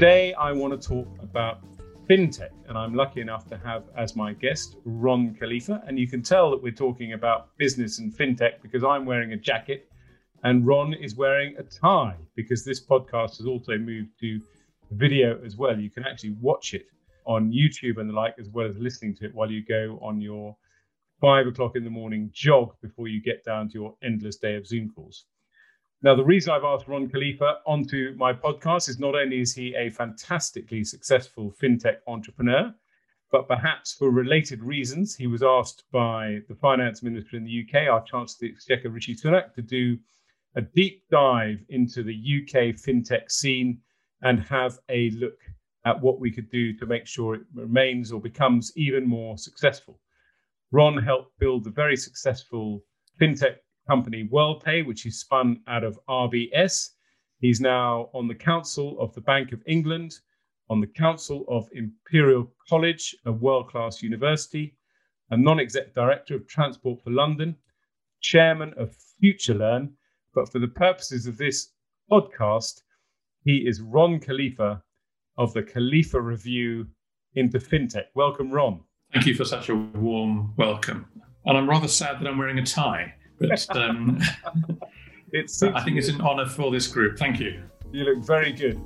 Today, I want to talk about fintech, and I'm lucky enough to have as my guest Ron Kalifa. And you can tell that we're talking about business and fintech because I'm wearing a jacket and Ron is wearing a tie because this podcast has also moved to video as well. You can actually watch it on YouTube and the like, as well as listening to it while you go on your five o'clock in the morning jog before you get down to your endless day of Zoom calls. Now, the reason I've asked Ron Kalifa onto my podcast is not only is he a fantastically successful fintech entrepreneur, but perhaps for related reasons, he was asked by the finance minister in the UK, our Chancellor of the Exchequer, Rishi Sunak, to do a deep dive into the UK fintech scene and have a look at what we could do to make sure it remains or becomes even more successful. Ron helped build the very successful fintech company WorldPay, which he spun out of RBS. He's now on the council of the Bank of England, on the council of Imperial College, a world class university, a non exec director of Transport for London, chairman of FutureLearn. But for the purposes of this podcast, he is Ron Kalifa of the Kalifa Review into FinTech. Welcome, Ron. Thank you for such a warm welcome. And I'm rather sad that I'm wearing a tie, but um, it's, I think it's an honor for this group. Thank you. You look very good.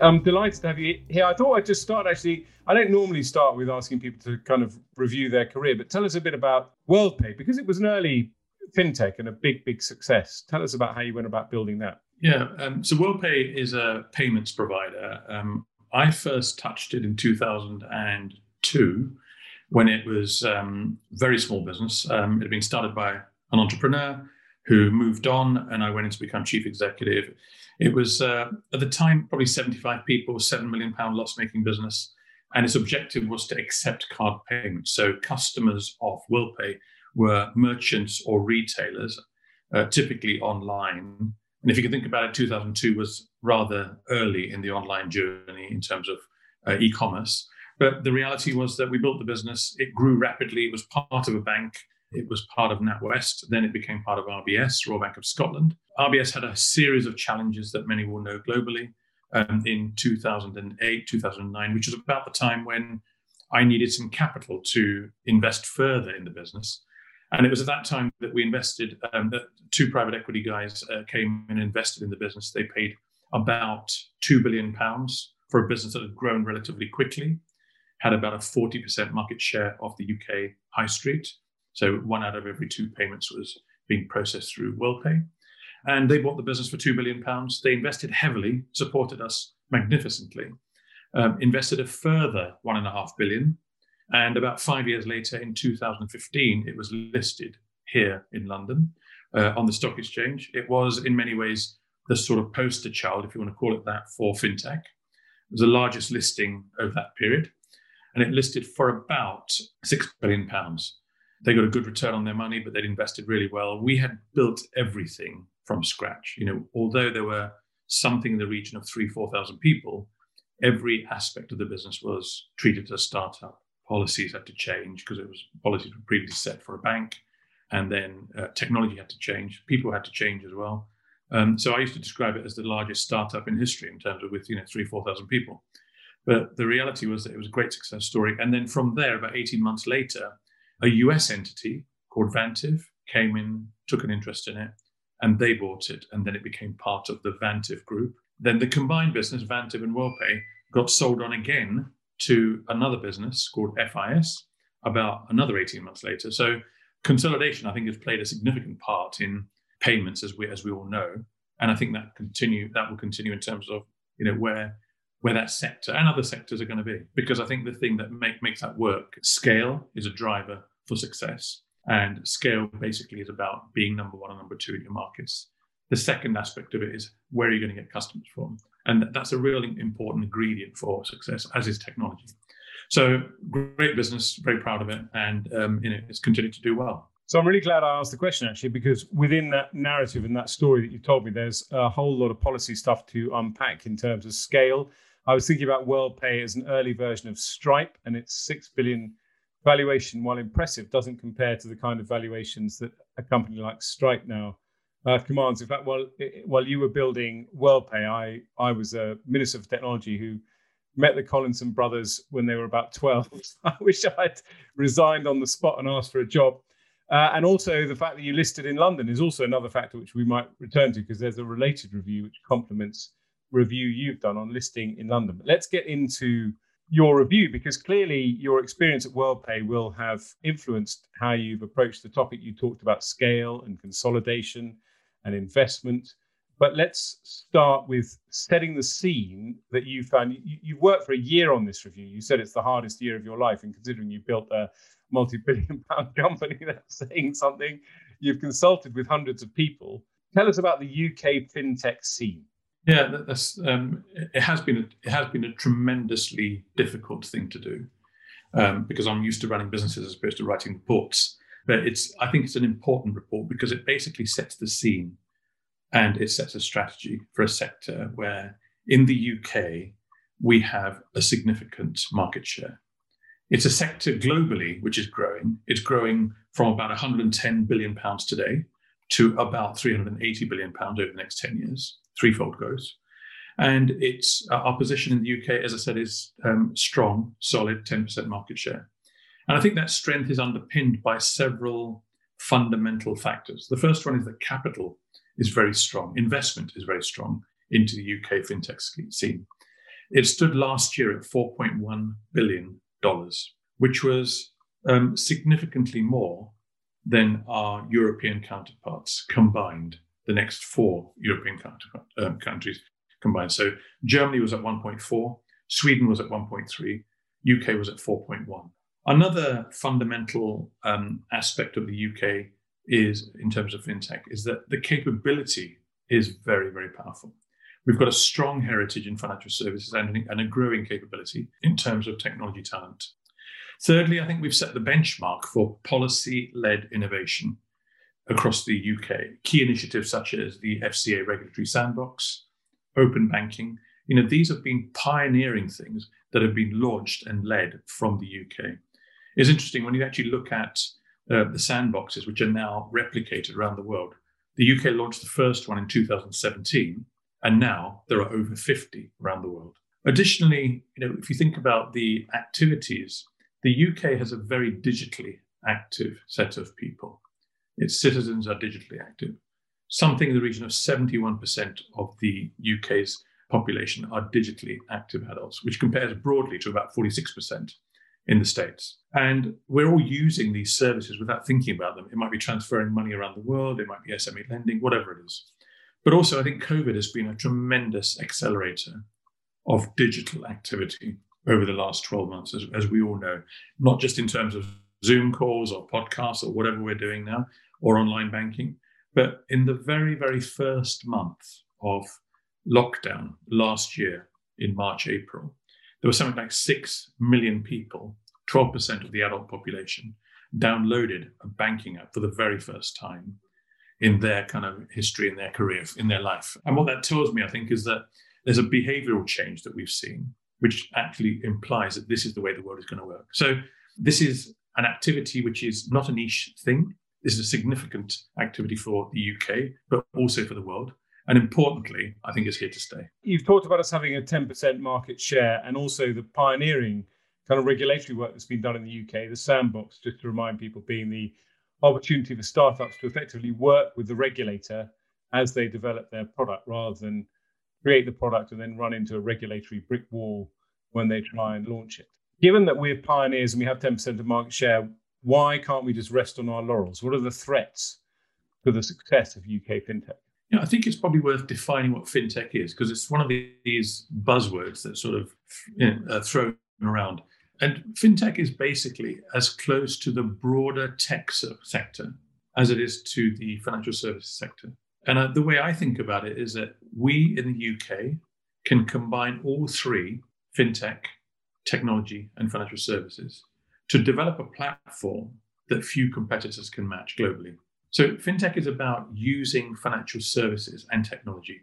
I'm delighted to have you here. I thought I'd just start actually. I don't normally start with asking people to kind of review their career, but tell us a bit about WorldPay because it was an early fintech and a big, big success. Tell us about how you went about building that. Yeah, um, so WorldPay is a payments provider. Um, I first touched it in 2002 when it was um, very small business. Um, it had been started by an entrepreneur who moved on, and I went in to become chief executive. It was uh, at the time probably 75 people, seven million pound loss making business, and its objective was to accept card payments. So customers of WorldPay were merchants or retailers, uh, typically online. And if you can think about it, 2002 was rather early in the online journey in terms of uh, e-commerce. But the reality was that we built the business. It grew rapidly. It was part of a bank. It was part of NatWest. Then it became part of RBS, Royal Bank of Scotland. RBS had a series of challenges that many will know globally um, in 2008, 2009, which was about the time when I needed some capital to invest further in the business. And it was at that time that we invested, um, that two private equity guys uh, came and invested in the business. They paid about £2 billion for a business that had grown relatively quickly, had about a 40% market share of the UK high street. So one out of every two payments was being processed through WorldPay. And they bought the business for £2 billion. They invested heavily, supported us magnificently, um, invested a further $1.5 billion. And about five years later, in 2015, it was listed here in London uh, on the stock exchange. It was, in many ways, the sort of poster child, if you want to call it that, for fintech. It was the largest listing of that period. And it listed for about £6 billion. They got a good return on their money, but they'd invested really well. We had built everything from scratch. You know, although there were something in the region of three, 4,000 people, every aspect of the business was treated as a startup. Policies had to change because it was policies were previously set for a bank, and then uh, technology had to change. People had to change as well. Um, so I used to describe it as the largest startup in history in terms of with you know three, four thousand people. But the reality was that it was a great success story. And then from there, about 18 months later, a US entity called Vantiv came in, took an interest in it, and they bought it, and then it became part of the Vantiv group. Then the combined business, Vantiv and WorldPay, got sold on again to another business called FIS about another 18 months later. So consolidation, I think, has played a significant part in payments, as we as we all know, and I think that continue that will continue in terms of you know where where that sector and other sectors are going to be. Because I think the thing that make, makes that work, scale is a driver for success. And scale basically is about being number one and number two in your markets. The second aspect of it is where are you going to get customers from? And that's a really important ingredient for success, as is technology. So great business, very proud of it, and um, you know, it's continued to do well. So I'm really glad I asked the question actually, because within that narrative and that story that you told me, there's a whole lot of policy stuff to unpack in terms of scale. I was thinking about WorldPay as an early version of Stripe and its six billion valuation, while impressive, doesn't compare to the kind of valuations that a company like Stripe now uh, commands. In fact, while while you were building WorldPay, I I was a minister for technology who met the Collison brothers when they were about 12. I wish I'd resigned on the spot and asked for a job. Uh, and also the fact that you listed in London is also another factor which we might return to because there's a related review which complements review you've done on listing in London. But let's get into your review because clearly your experience at WorldPay will have influenced how you've approached the topic. You talked about scale and consolidation and investment. But let's start with setting the scene that you found. You, you worked for a year on this review. You said it's the hardest year of your life, and considering you built a multi-billion pound company, that's saying something. You've consulted with hundreds of people. Tell us about the UK fintech scene. Yeah, that's um, it has been a, it has been a tremendously difficult thing to do um, because I'm used to running businesses as opposed to writing reports. But it's I think it's an important report because it basically sets the scene and it sets a strategy for a sector where in the UK we have a significant market share. It's a sector globally which is growing. It's growing from about 110 billion pounds today to about 380 billion pounds over the next 10 years threefold growth. And it's uh, our position in the UK, as I said, is um, strong, solid, 10% market share. And I think that strength is underpinned by several fundamental factors. The first one is that capital is very strong, investment is very strong into the UK fintech scene. It stood last year at $4.1 billion, which was um, significantly more than our European counterparts combined the next four European um, countries combined. So Germany was at 1.4, Sweden was at 1.3, UK was at 4.1. Another fundamental um, aspect of the UK is, in terms of fintech, is that the capability is very, very powerful. We've got a strong heritage in financial services and, and a growing capability in terms of technology talent. Thirdly, I think we've set the benchmark for policy led innovation across the UK. Key initiatives such as the FCA regulatory sandbox, open banking, you know, these have been pioneering things that have been launched and led from the UK. It's interesting when you actually look at uh, the sandboxes, which are now replicated around the world. The UK launched the first one in 2017, and now there are over 50 around the world. Additionally, you know, if you think about the activities, the UK has a very digitally active set of people its citizens are digitally active. Something in the region of 71% of the UK's population are digitally active adults, which compares broadly to about 46% in the States. And we're all using these services without thinking about them. It might be transferring money around the world, it might be SME lending, whatever it is. But also, I think COVID has been a tremendous accelerator of digital activity over the last 12 months, as, as we all know, not just in terms of Zoom calls or podcasts or whatever we're doing now, or online banking. But in the very, very first month of lockdown last year in March, April, there was something like 6 million people, 12% of the adult population, downloaded a banking app for the very first time in their kind of history, in their career, in their life. And what that tells me, I think, is that there's a behavioral change that we've seen, which actually implies that this is the way the world is going to work. So this is an activity which is not a niche thing. This is a significant activity for the UK, but also for the world. And importantly, I think it's here to stay. You've talked about us having a 10% market share and also the pioneering kind of regulatory work that's been done in the UK, the sandbox, just to remind people, being the opportunity for startups to effectively work with the regulator as they develop their product rather than create the product and then run into a regulatory brick wall when they try and launch it. Given that we're pioneers and we have 10% of market share, why can't we just rest on our laurels? What are the threats to the success of UK fintech? Yeah, I think it's probably worth defining what fintech is because it's one of these buzzwords that sort of you know, are thrown around. And fintech is basically as close to the broader tech sector as it is to the financial services sector. And uh, the way I think about it is that we in the UK can combine all three fintech, technology, and financial services to develop a platform that few competitors can match globally. So, fintech is about using financial services and technology.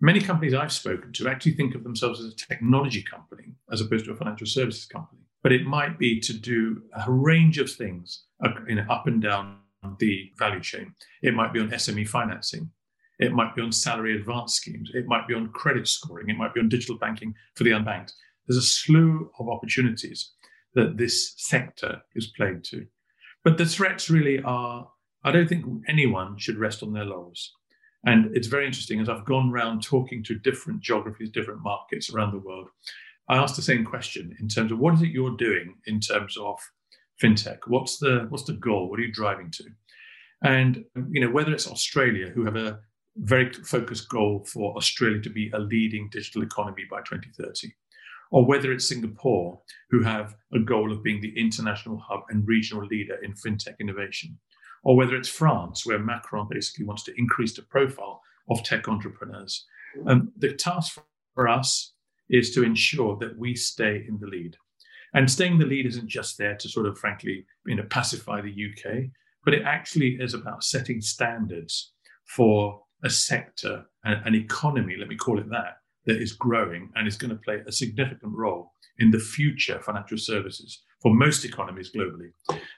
Many companies I've spoken to actually think of themselves as a technology company as opposed to a financial services company. but it might be to do a range of things you know, up and down the value chain. It might be on SME financing. It might be on salary advance schemes. It might be on credit scoring. It might be on digital banking for the unbanked. There's a slew of opportunities that this sector is playing to. But the threats really are I don't think anyone should rest on their laurels. And it's very interesting as I've gone around talking to different geographies, different markets around the world. I asked the same question in terms of what is it you're doing in terms of fintech? What's the what's the goal? What are you driving to? And you know whether it's Australia, who have a very focused goal for Australia to be a leading digital economy by 2030, or whether it's Singapore, who have a goal of being the international hub and regional leader in fintech innovation, or whether it's France, where Macron basically wants to increase the profile of tech entrepreneurs. Um, the task for us is to ensure that we stay in the lead. And staying in the lead isn't just there to sort of, frankly, you know, pacify the UK, but it actually is about setting standards for a sector, an economy, let me call it that, that is growing and is going to play a significant role in the future financial services for most economies globally.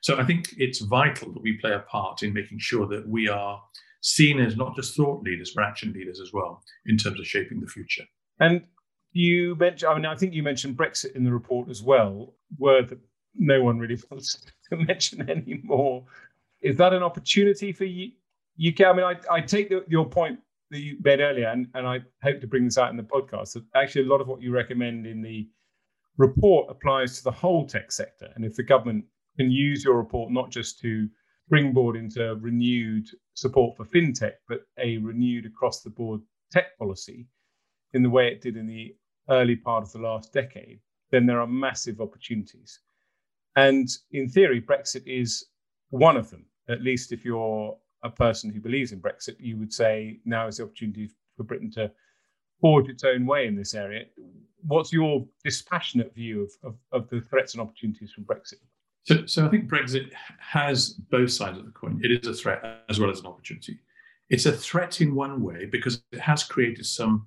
So I think it's vital that we play a part in making sure that we are seen as not just thought leaders, but action leaders as well in terms of shaping the future. And you mentioned, I mean, I think you mentioned Brexit in the report as well, word that no one really wants to mention anymore. Is that an opportunity for you? UK? I mean, I, I take the, your point that you made earlier, and, and I hope to bring this out in the podcast. That actually, a lot of what you recommend in the report applies to the whole tech sector. And if the government can use your report not just to springboard into renewed support for fintech, but a renewed across the board tech policy in the way it did in the early part of the last decade, then there are massive opportunities. And in theory, Brexit is one of them. At least if you're a person who believes in Brexit, you would say now is the opportunity for Britain to forge its own way in this area. What's your dispassionate view of, of, of the threats and opportunities from Brexit? So, so I think Brexit has both sides of the coin. It is a threat as well as an opportunity. It's a threat in one way because it has created some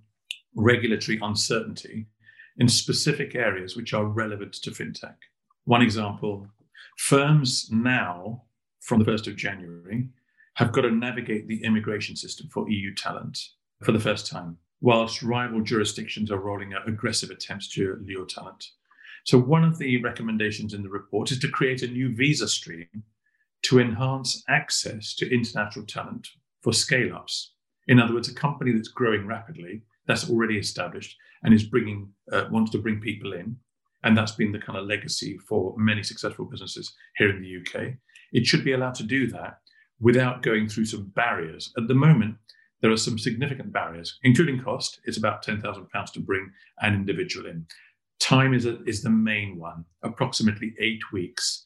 regulatory uncertainty in specific areas which are relevant to fintech. One example firms now, from the 1st of January, have got to navigate the immigration system for EU talent for the first time whilst rival jurisdictions are rolling out aggressive attempts to lure talent. So, one of the recommendations in the report is to create a new visa stream to enhance access to international talent for scale ups. In other words, a company that's growing rapidly, that's already established and is bringing, uh, wants to bring people in. And that's been the kind of legacy for many successful businesses here in the UK. It should be allowed to do that without going through some barriers. At the moment, there are some significant barriers, including cost. It's about £10,000 to bring an individual in. Time is, a, is the main one, approximately eight weeks.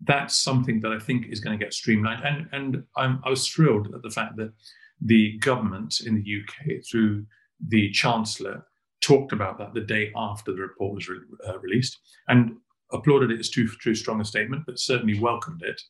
That's something that I think is going to get streamlined. And, and I'm, I was thrilled at the fact that the government in the UK, through the Chancellor, talked about that the day after the report was re- uh, released and applauded it as too, too strong a statement, but certainly welcomed it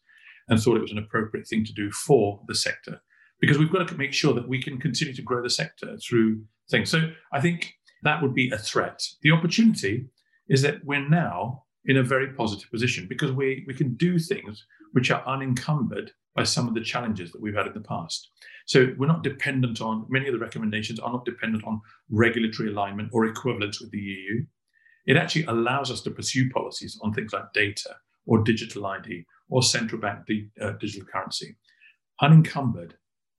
and thought it was an appropriate thing to do for the sector because we've got to make sure that we can continue to grow the sector through things. So I think that would be a threat. The opportunity is that we're now in a very positive position because we, we can do things which are unencumbered by some of the challenges that we've had in the past. So we're not dependent on, many of the recommendations are not dependent on regulatory alignment or equivalence with the EU. It actually allows us to pursue policies on things like data or digital ID or central bank uh, digital currency, unencumbered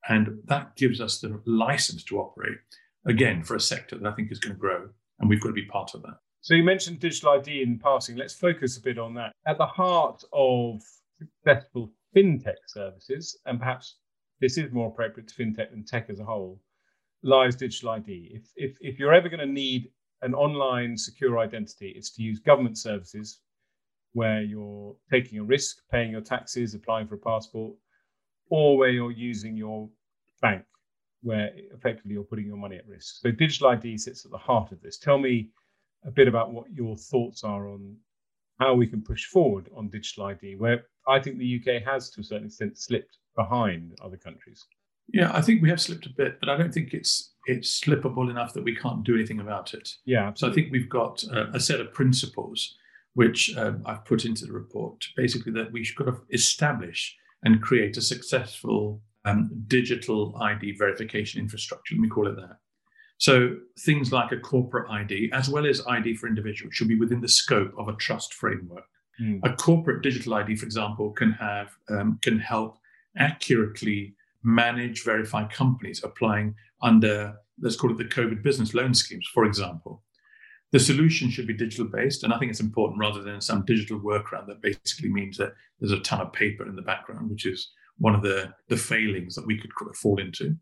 and that gives us the license to operate, again, for a sector that I think is going to grow. And we've got to be part of that. So you mentioned digital ID in passing. Let's focus a bit on that. At the heart of successful fintech services, and perhaps this is more appropriate to fintech than tech as a whole, lies digital ID. If, if, if you're ever going to need an online secure identity, it's to use government services where you're taking a risk, paying your taxes, applying for a passport, or where you're using your bank, where effectively you're putting your money at risk. So digital ID sits at the heart of this. Tell me a bit about what your thoughts are on how we can push forward on digital ID, where I think the UK has to a certain extent slipped behind other countries. Yeah, I think we have slipped a bit, but I don't think it's it's slippable enough that we can't do anything about it. Yeah. Absolutely. So I think we've got a, a set of principles which um, I've put into the report, basically that we should kind of establish and create a successful um, digital ID verification infrastructure. Let me call it that. So things like a corporate ID, as well as ID for individuals, should be within the scope of a trust framework. Mm. A corporate digital ID, for example, can have um, can help accurately manage, verify companies applying under let's call it the COVID business loan schemes, for example. The solution should be digital based, and I think it's important rather than some digital workaround that basically means that there's a ton of paper in the background, which is one of the, the failings that we could fall into.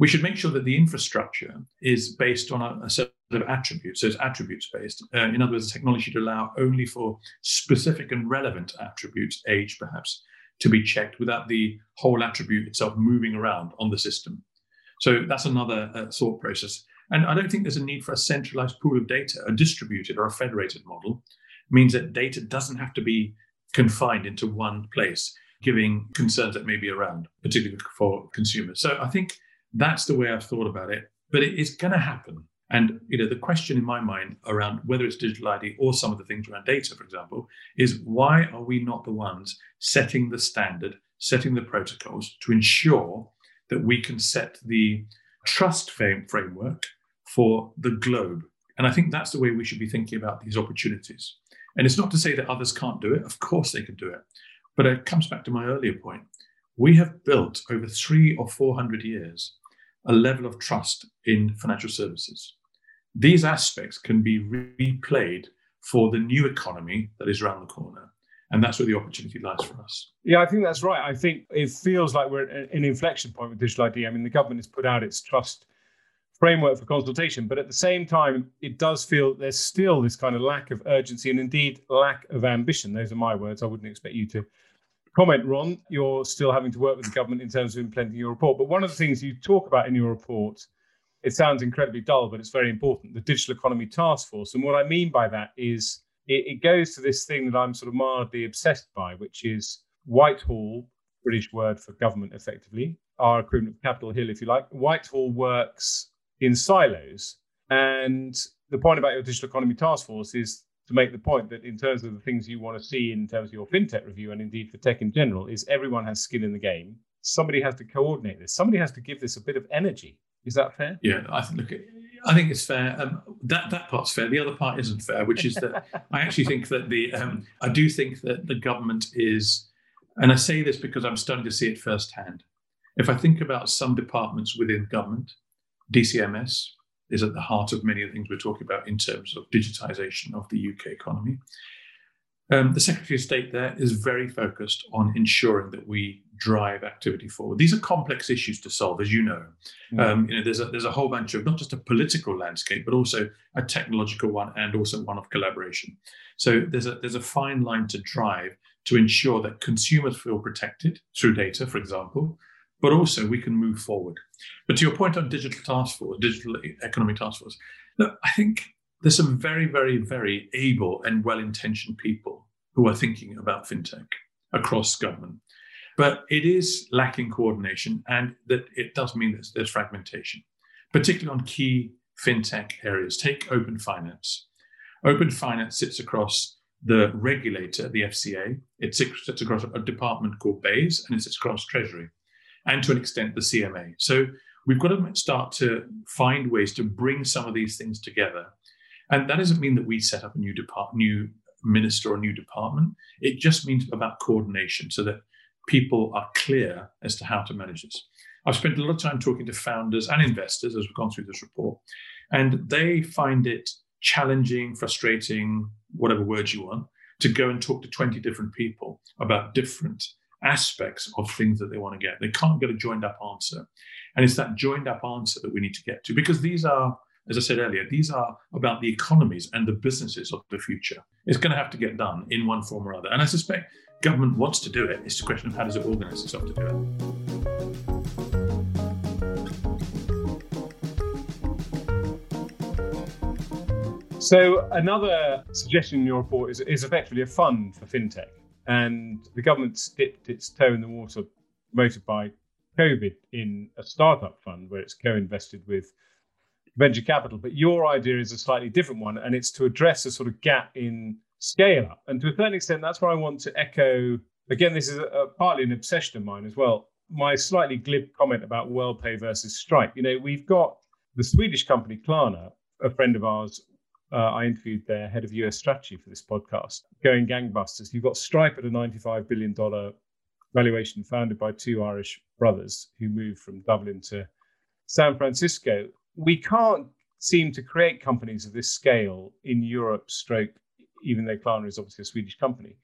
We should make sure that the infrastructure is based on a, a set of attributes, so it's attributes based. Uh, in other words, the technology should allow only for specific and relevant attributes, age perhaps, to be checked without the whole attribute itself moving around on the system. So that's another uh, thought process. And I don't think there's a need for a centralized pool of data. A distributed or a federated model means that data doesn't have to be confined into one place, giving concerns that may be around, particularly for consumers. So I think that's the way I've thought about it. But it is going to happen. And you know, the question in my mind around whether it's digital ID or some of the things around data, for example, is why are we not the ones setting the standard, setting the protocols to ensure that we can set the trust framework for the globe. And I think that's the way we should be thinking about these opportunities. And it's not to say that others can't do it. Of course, they can do it. But it comes back to my earlier point. We have built over three or 400 years a level of trust in financial services. These aspects can be replayed for the new economy that is around the corner. And that's where the opportunity lies for us. Yeah, I think that's right. I think it feels like we're at an inflection point with digital ID. I mean, the government has put out its trust framework for consultation, but at the same time, it does feel there's still this kind of lack of urgency and indeed lack of ambition. Those are my words. I wouldn't expect you to comment, Ron. You're still having to work with the government in terms of implementing your report. But one of the things you talk about in your report, it sounds incredibly dull, but it's very important the Digital Economy Task Force. And what I mean by that is it, it goes to this thing that I'm sort of mildly obsessed by, which is Whitehall, British word for government effectively, our equivalent of Capitol Hill, if you like. Whitehall works in silos. And the point about your digital economy task force is to make the point that in terms of the things you want to see in terms of your fintech review and indeed for tech in general, is everyone has skin in the game. Somebody has to coordinate this. Somebody has to give this a bit of energy. Is that fair? Yeah, I think look, I think it's fair. Um, that that part's fair. The other part isn't fair, which is that I actually think that the um, I do think that the government is, and I say this because I'm starting to see it firsthand. If I think about some departments within government, DCMS is at the heart of many of the things we're talking about in terms of digitization of the UK economy. Um, the Secretary of State there is very focused on ensuring that we drive activity forward. These are complex issues to solve, as you know. Mm. Um, you know, there's a there's a whole bunch of not just a political landscape, but also a technological one and also one of collaboration. So there's a there's a fine line to drive to ensure that consumers feel protected through data, for example, but also we can move forward. But to your point on digital task force, digital economy task force, look, I think there's some very, very, very able and well-intentioned people who are thinking about fintech across government. But it is lacking coordination, and that it does mean that there's fragmentation, particularly on key fintech areas. Take open finance. Open finance sits across the regulator, the FCA. It sits across a department called BEIS, and it sits across Treasury, and to an extent the CMA. So we've got to start to find ways to bring some of these things together and that doesn't mean that we set up a new depart, new minister or new department. It just means about coordination so that people are clear as to how to manage this. I've spent a lot of time talking to founders and investors as we've gone through this report, and they find it challenging, frustrating, whatever words you want, to go and talk to 20 different people about different aspects of things that they want to get. They can't get a joined up answer. And it's that joined up answer that we need to get to because these are as I said earlier, these are about the economies and the businesses of the future. It's going to have to get done in one form or other. And I suspect government wants to do it. It's a question of how does it organize itself to do it. So another suggestion in your report is, is effectively a fund for fintech. And the government's dipped its toe in the water, promoted by COVID, in a startup fund where it's co-invested with venture capital. But your idea is a slightly different one, and it's to address a sort of gap in scale up. And to a certain extent, that's where I want to echo. Again, this is a, a, partly an obsession of mine as well. My slightly glib comment about WorldPay versus Stripe. You know, we've got the Swedish company Klarna, a friend of ours. Uh, I interviewed their head of US strategy for this podcast, going gangbusters. You've got Stripe at a $95 billion valuation, founded by two Irish brothers who moved from Dublin to San Francisco. We can't seem to create companies of this scale in Europe, stroke, even though Klarna is obviously a Swedish company.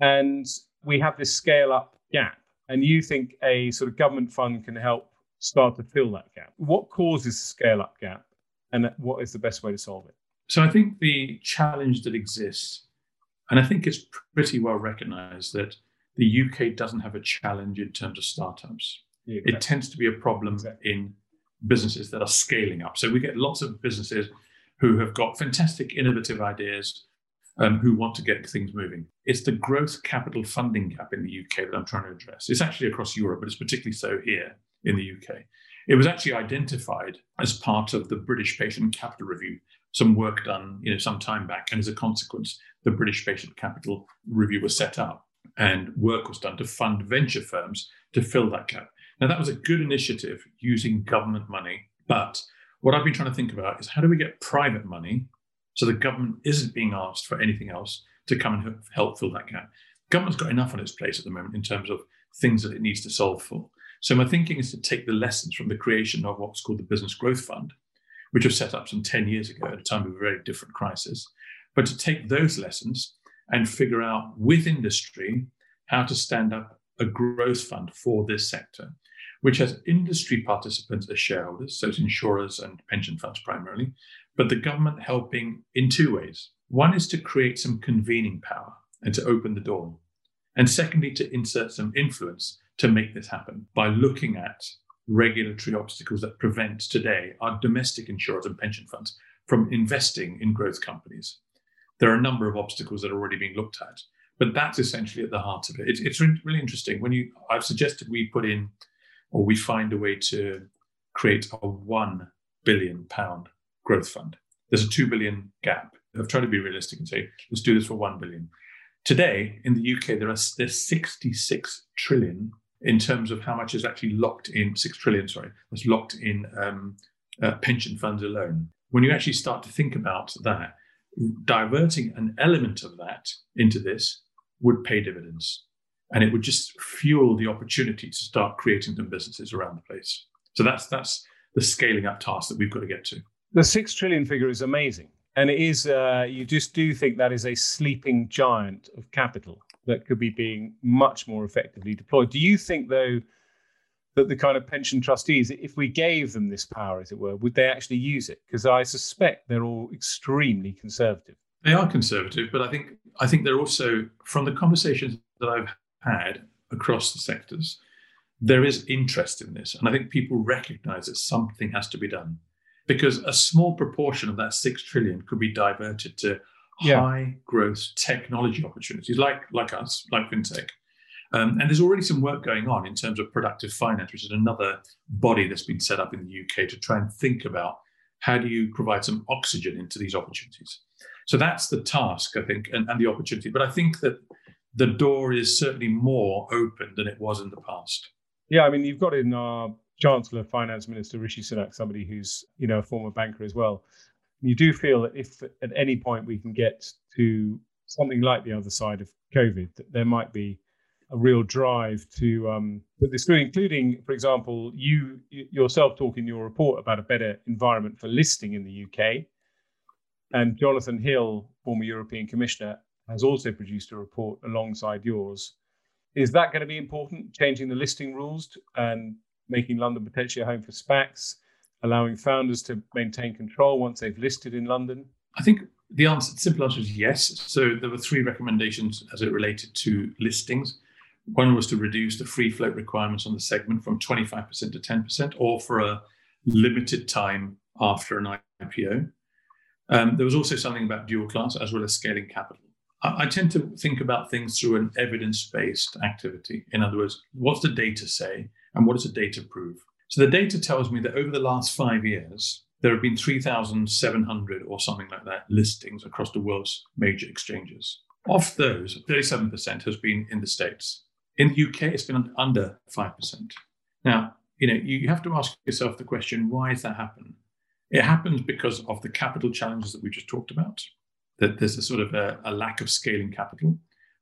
And we have this scale up gap. And you think a sort of government fund can help start to fill that gap. What causes the scale up gap? And what is the best way to solve it? So I think the challenge that exists, and I think it's pretty well recognized that the UK doesn't have a challenge in terms of startups. Yeah, exactly. It tends to be a problem exactly. in businesses that are scaling up. So we get lots of businesses who have got fantastic innovative ideas um, who want to get things moving. It's the growth capital funding gap in the UK that I'm trying to address. It's actually across Europe, but it's particularly so here in the UK. It was actually identified as part of the British Patient Capital Review, some work done you know, some time back. And as a consequence, the British Patient Capital Review was set up and work was done to fund venture firms to fill that gap. Now, that was a good initiative using government money. But what I've been trying to think about is how do we get private money so the government isn't being asked for anything else to come and help fill that gap? Government's got enough on its plate at the moment in terms of things that it needs to solve for. So my thinking is to take the lessons from the creation of what's called the Business Growth Fund, which was set up some 10 years ago at a time of a very different crisis, but to take those lessons and figure out with industry how to stand up a growth fund for this sector, which has industry participants as shareholders, so it's insurers and pension funds primarily, but the government helping in two ways. One is to create some convening power and to open the door. And secondly, to insert some influence to make this happen by looking at regulatory obstacles that prevent today our domestic insurers and pension funds from investing in growth companies. There are a number of obstacles that are already being looked at, but that's essentially at the heart of it. It's, it's really interesting. When you, I've suggested we put in, or we find a way to create a one billion pound growth fund. There's a two billion gap. I've tried to be realistic and say let's do this for one billion. Today in the UK, there are there's 66 trillion in terms of how much is actually locked in six trillion. Sorry, that's locked in um, uh, pension funds alone. When you actually start to think about that, diverting an element of that into this would pay dividends. And it would just fuel the opportunity to start creating some businesses around the place. So that's that's the scaling up task that we've got to get to. The six trillion figure is amazing. And it is, uh, you just do think that is a sleeping giant of capital that could be being much more effectively deployed. Do you think, though, that the kind of pension trustees, if we gave them this power, as it were, would they actually use it? Because I suspect they're all extremely conservative. They are conservative, but I think I think they're also from the conversations that I've had across the sectors, there is interest in this, and I think people recognise that something has to be done because a small proportion of that six trillion could be diverted to yeah. high growth technology opportunities, like like us, like fintech. Um, and there's already some work going on in terms of productive finance, which is another body that's been set up in the UK to try and think about how do you provide some oxygen into these opportunities. So that's the task, I think, and, and the opportunity. But I think that the door is certainly more open than it was in the past. Yeah, I mean, you've got in our Chancellor, Finance Minister Rishi Sunak, somebody who's you know a former banker as well. You do feel that if at any point we can get to something like the other side of COVID, that there might be a real drive to um, put this through, including, for example, you yourself talk in your report about a better environment for listing in the UK. And Jonathan Hill, former European Commissioner, has also produced a report alongside yours. Is that going to be important, changing the listing rules and making London potentially a home for SPACs, allowing founders to maintain control once they've listed in London? I think the answer, the simple answer is yes. So there were three recommendations as it related to listings. One was to reduce the free float requirements on the segment from 25% to 10%, or for a limited time after an IPO. Um, there was also something about dual class as well as scaling capital. I, I tend to think about things through an evidence based activity. In other words, what's the data say and what does the data prove? So the data tells me that over the last five years, there have been 3,700 or something like that listings across the world's major exchanges. Of those, 37% has been in the States. In the UK, it's been under 5%. Now, you know, you have to ask yourself the question, why has that happened? It happens because of the capital challenges that we just talked about, that there's a sort of a, a lack of scaling capital.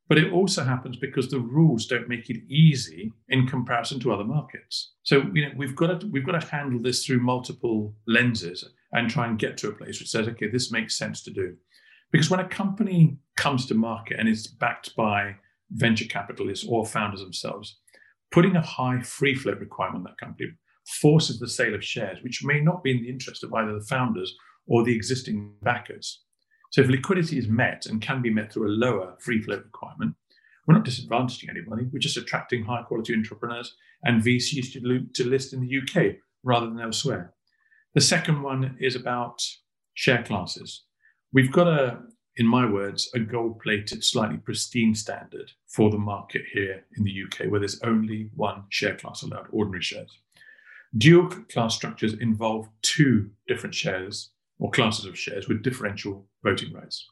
But it also happens because the rules don't make it easy in comparison to other markets. So you know we've got to we've got to handle this through multiple lenses and try and get to a place which says, okay, this makes sense to do. Because when a company comes to market and is backed by venture capitalists or founders themselves, putting a high free float requirement on that company forces the sale of shares, which may not be in the interest of either the founders or the existing backers. So if liquidity is met and can be met through a lower free float requirement, we're not disadvantaging anybody. We're just attracting high quality entrepreneurs and VCs to, to list in the UK rather than elsewhere. The second one is about share classes. We've got a, in my words, a gold plated, slightly pristine standard for the market here in the UK, where there's only one share class allowed, ordinary shares. Dual class structures involve two different shares or classes of shares with differential voting rights.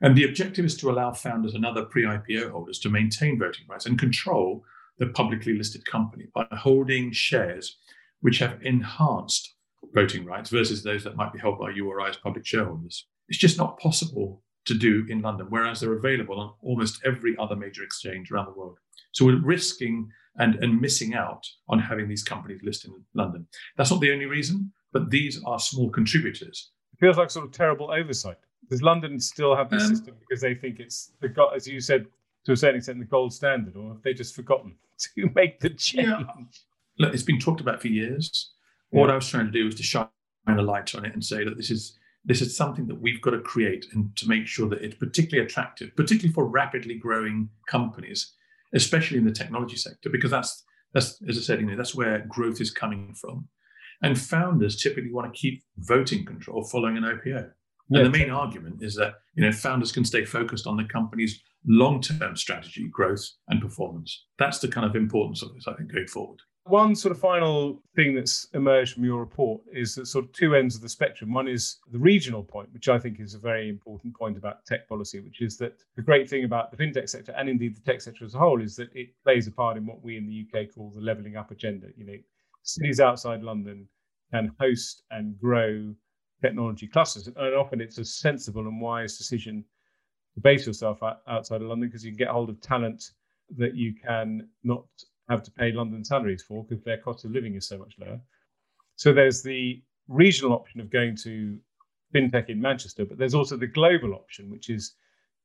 And the objective is to allow founders and other pre IPO holders to maintain voting rights and control the publicly listed company by holding shares which have enhanced voting rights versus those that might be held by URI as public shareholders. It's just not possible to do in London, whereas they're available on almost every other major exchange around the world. So we're risking and, and missing out on having these companies listed in London. That's not the only reason, but these are small contributors feels like sort of terrible oversight. Does London still have this um, system because they think it's the as you said to a certain extent the gold standard, or have they just forgotten to make the change? Yeah. Look, it's been talked about for years. Yeah. What I was trying to do was to shine a light on it and say that this is this is something that we've got to create and to make sure that it's particularly attractive, particularly for rapidly growing companies, especially in the technology sector, because that's that's as I said, you know, that's where growth is coming from. And founders typically want to keep voting control following an IPO. Yeah. And the main argument is that you know founders can stay focused on the company's long-term strategy, growth, and performance. That's the kind of importance of this, I think, going forward. One sort of final thing that's emerged from your report is that sort of two ends of the spectrum. One is the regional point, which I think is a very important point about tech policy, which is that the great thing about the fintech sector and indeed the tech sector as a whole is that it plays a part in what we in the UK call the levelling up agenda. You know, cities outside London can host and grow technology clusters. And often it's a sensible and wise decision to base yourself outside of London because you can get hold of talent that you can not have to pay London salaries for because their cost of living is so much lower. So there's the regional option of going to fintech in Manchester, but there's also the global option, which is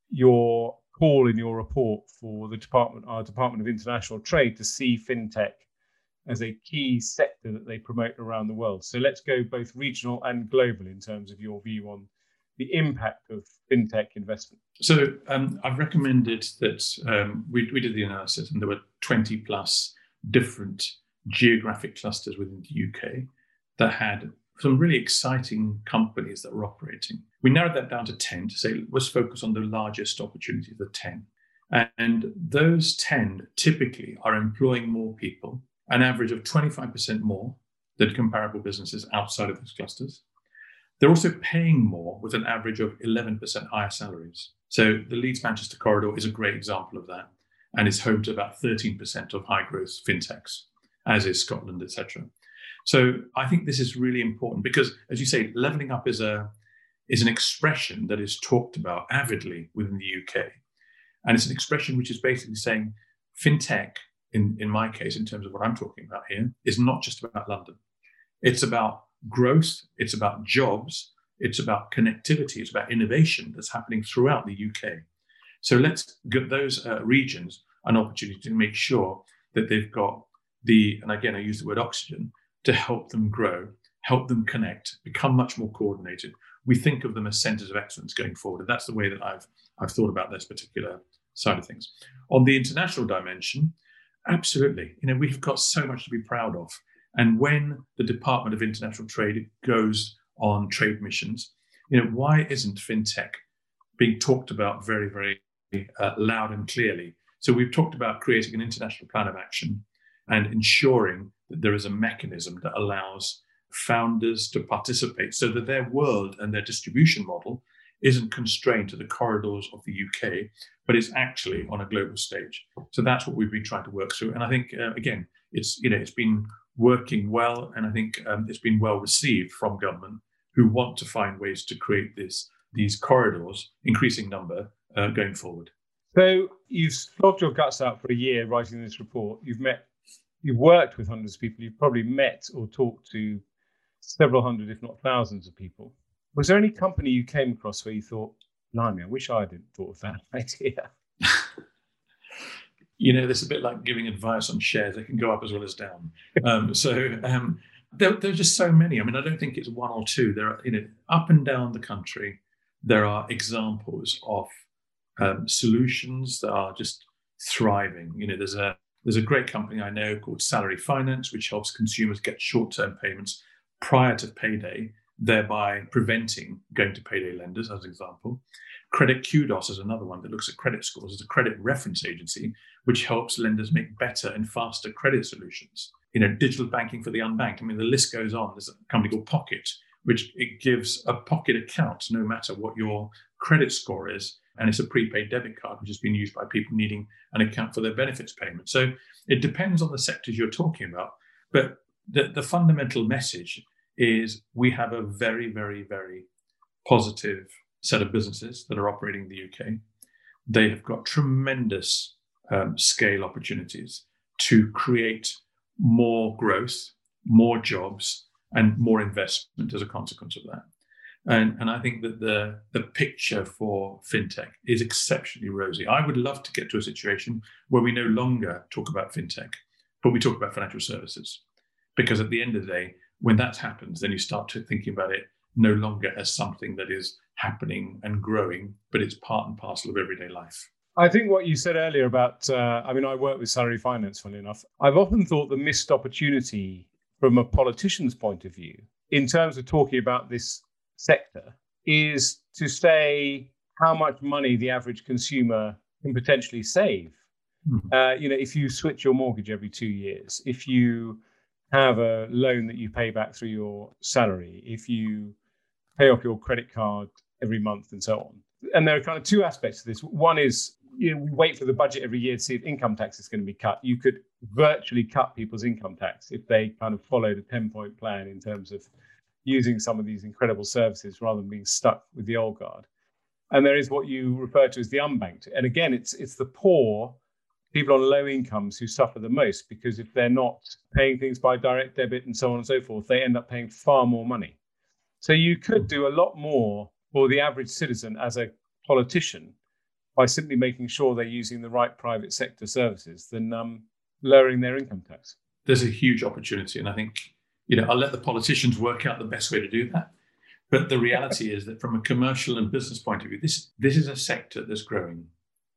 your call in your report for the department, our Department of International Trade, to see fintech as a key sector that they promote around the world. So let's go both regional and global in terms of your view on the impact of fintech investment. So um, I've recommended that um, we, we did the analysis, and there were 20 plus different geographic clusters within the UK that had some really exciting companies that were operating. We narrowed that down to 10 to say let's focus on the largest opportunities, the 10. And those 10 typically are employing more people an average of 25% more than comparable businesses outside of those clusters. They're also paying more with an average of 11% higher salaries. So the Leeds Manchester corridor is a great example of that and is home to about 13% of high growth fintechs, as is Scotland, etc. So I think this is really important because, as you say, leveling up is a is an expression that is talked about avidly within the UK, and it's an expression which is basically saying fintech in, in my case, in terms of what I'm talking about here, is not just about London. It's about growth, it's about jobs, it's about connectivity, it's about innovation that's happening throughout the UK. So let's give those uh, regions an opportunity to make sure that they've got the, and again, I use the word oxygen, to help them grow, help them connect, become much more coordinated. We think of them as centers of excellence going forward. And that's the way that I've, I've thought about this particular side of things. On the international dimension, Absolutely. You know, we've got so much to be proud of. And when the Department of International Trade goes on trade missions, you know, why isn't fintech being talked about very, very uh, loud and clearly? So we've talked about creating an international plan of action and ensuring that there is a mechanism that allows founders to participate so that their world and their distribution model isn't constrained to the corridors of the UK, but it's actually on a global stage. So that's what we've been trying to work through. And I think, uh, again, it's, you know, it's been working well, and I think um, it's been well received from government who want to find ways to create this these corridors, increasing number, uh, going forward. So you've slogged your guts out for a year writing this report. You've met, you've worked with hundreds of people. You've probably met or talked to several hundred, if not thousands, of people. Was there any company you came across where you thought, "Blimey, I wish I hadn't thought of that idea"? you know, it's a bit like giving advice on shares; they can go up as well as down. Um, so um, there, there, are just so many. I mean, I don't think it's one or two. There are, you know, up and down the country, there are examples of um, solutions that are just thriving. You know, there's a there's a great company I know called Salary Finance, which helps consumers get short-term payments prior to payday, thereby preventing going to payday lenders, as an example. Credit Kudos is another one that looks at credit scores as a credit reference agency, which helps lenders make better and faster credit solutions. You know, digital banking for the unbanked. I mean, the list goes on. There's a company called Pockit, which it gives a pocket account no matter what your credit score is. And it's a prepaid debit card, which has been used by people needing an account for their benefits payment. So it depends on the sectors you're talking about. But the, the fundamental message is we have a very, very, very positive set of businesses that are operating in the UK. They have got tremendous um, scale opportunities to create more growth, more jobs, and more investment as a consequence of that. And, and I think that the, the picture for fintech is exceptionally rosy. I would love to get to a situation where we no longer talk about fintech, but we talk about financial services. Because at the end of the day, when that happens, then you start to thinking about it no longer as something that is happening and growing, but it's part and parcel of everyday life. I think what you said earlier about, uh, I mean, I work with salary finance, funny enough. I've often thought the missed opportunity from a politician's point of view in terms of talking about this sector is to say how much money the average consumer can potentially save. Mm-hmm. Uh, you know, if you switch your mortgage every two years, if you have a loan that you pay back through your salary, if you pay off your credit card every month, and so on. And there are kind of two aspects to this. One is you know, we wait for the budget every year to see if income tax is going to be cut. You could virtually cut people's income tax if they kind of followed a 10 point plan in terms of using some of these incredible services rather than being stuck with the old guard. And there is what you refer to as the unbanked. And again, it's it's the poor, people on low incomes who suffer the most because if they're not paying things by direct debit and so on and so forth, they end up paying far more money. So you could do a lot more for the average citizen as a politician by simply making sure they're using the right private sector services than um, lowering their income tax. There's a huge opportunity, and I think you know I'll let the politicians work out the best way to do that. But the reality is that from a commercial and business point of view, this this is a sector that's growing.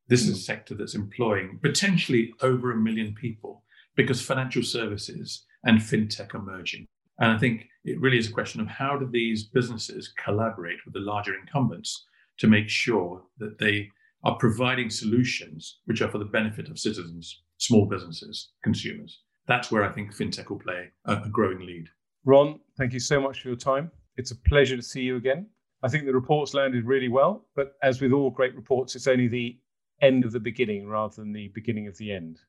This is a hmm. sector that's employing potentially over a million people because financial services and fintech are merging. And I think it really is a question of how do these businesses collaborate with the larger incumbents to make sure that they are providing solutions which are for the benefit of citizens, small businesses, consumers. That's where I think fintech will play a growing lead. Ron, thank you so much for your time. It's a pleasure to see you again. I think the report's landed really well, but as with all great reports, it's only the end of the beginning rather than the beginning of the end.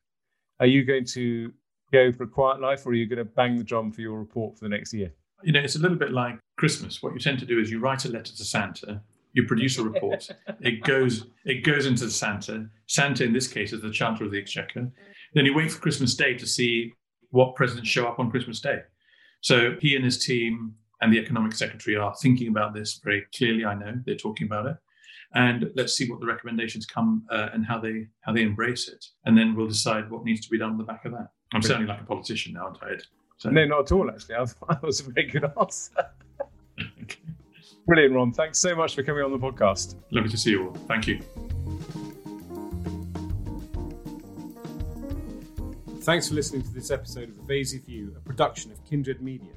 Are you going to go for a quiet life or are you going to bang the drum for your report for the next year? You know, it's a little bit like Christmas. What you tend to do is you write a letter to Santa you produce a report. it goes it goes into Santa. Santa, in this case, is the Chancellor of the Exchequer. Then you wait for Christmas Day to see what presidents show up on Christmas Day. So he and his team and the economic secretary are thinking about this very clearly. I know they're talking about it, and let's see what the recommendations come uh, and how they how they embrace it, and then we'll decide what needs to be done on the back of that. I'm sounding like a politician now, I'm tired. So. No, not at all. Actually, I thought that was a very good answer. okay. Brilliant, Ron. Thanks so much for coming on the podcast. Lovely to see you all. Thank you. Thanks for listening to this episode of The Vaizey View, a production of Kindred Media.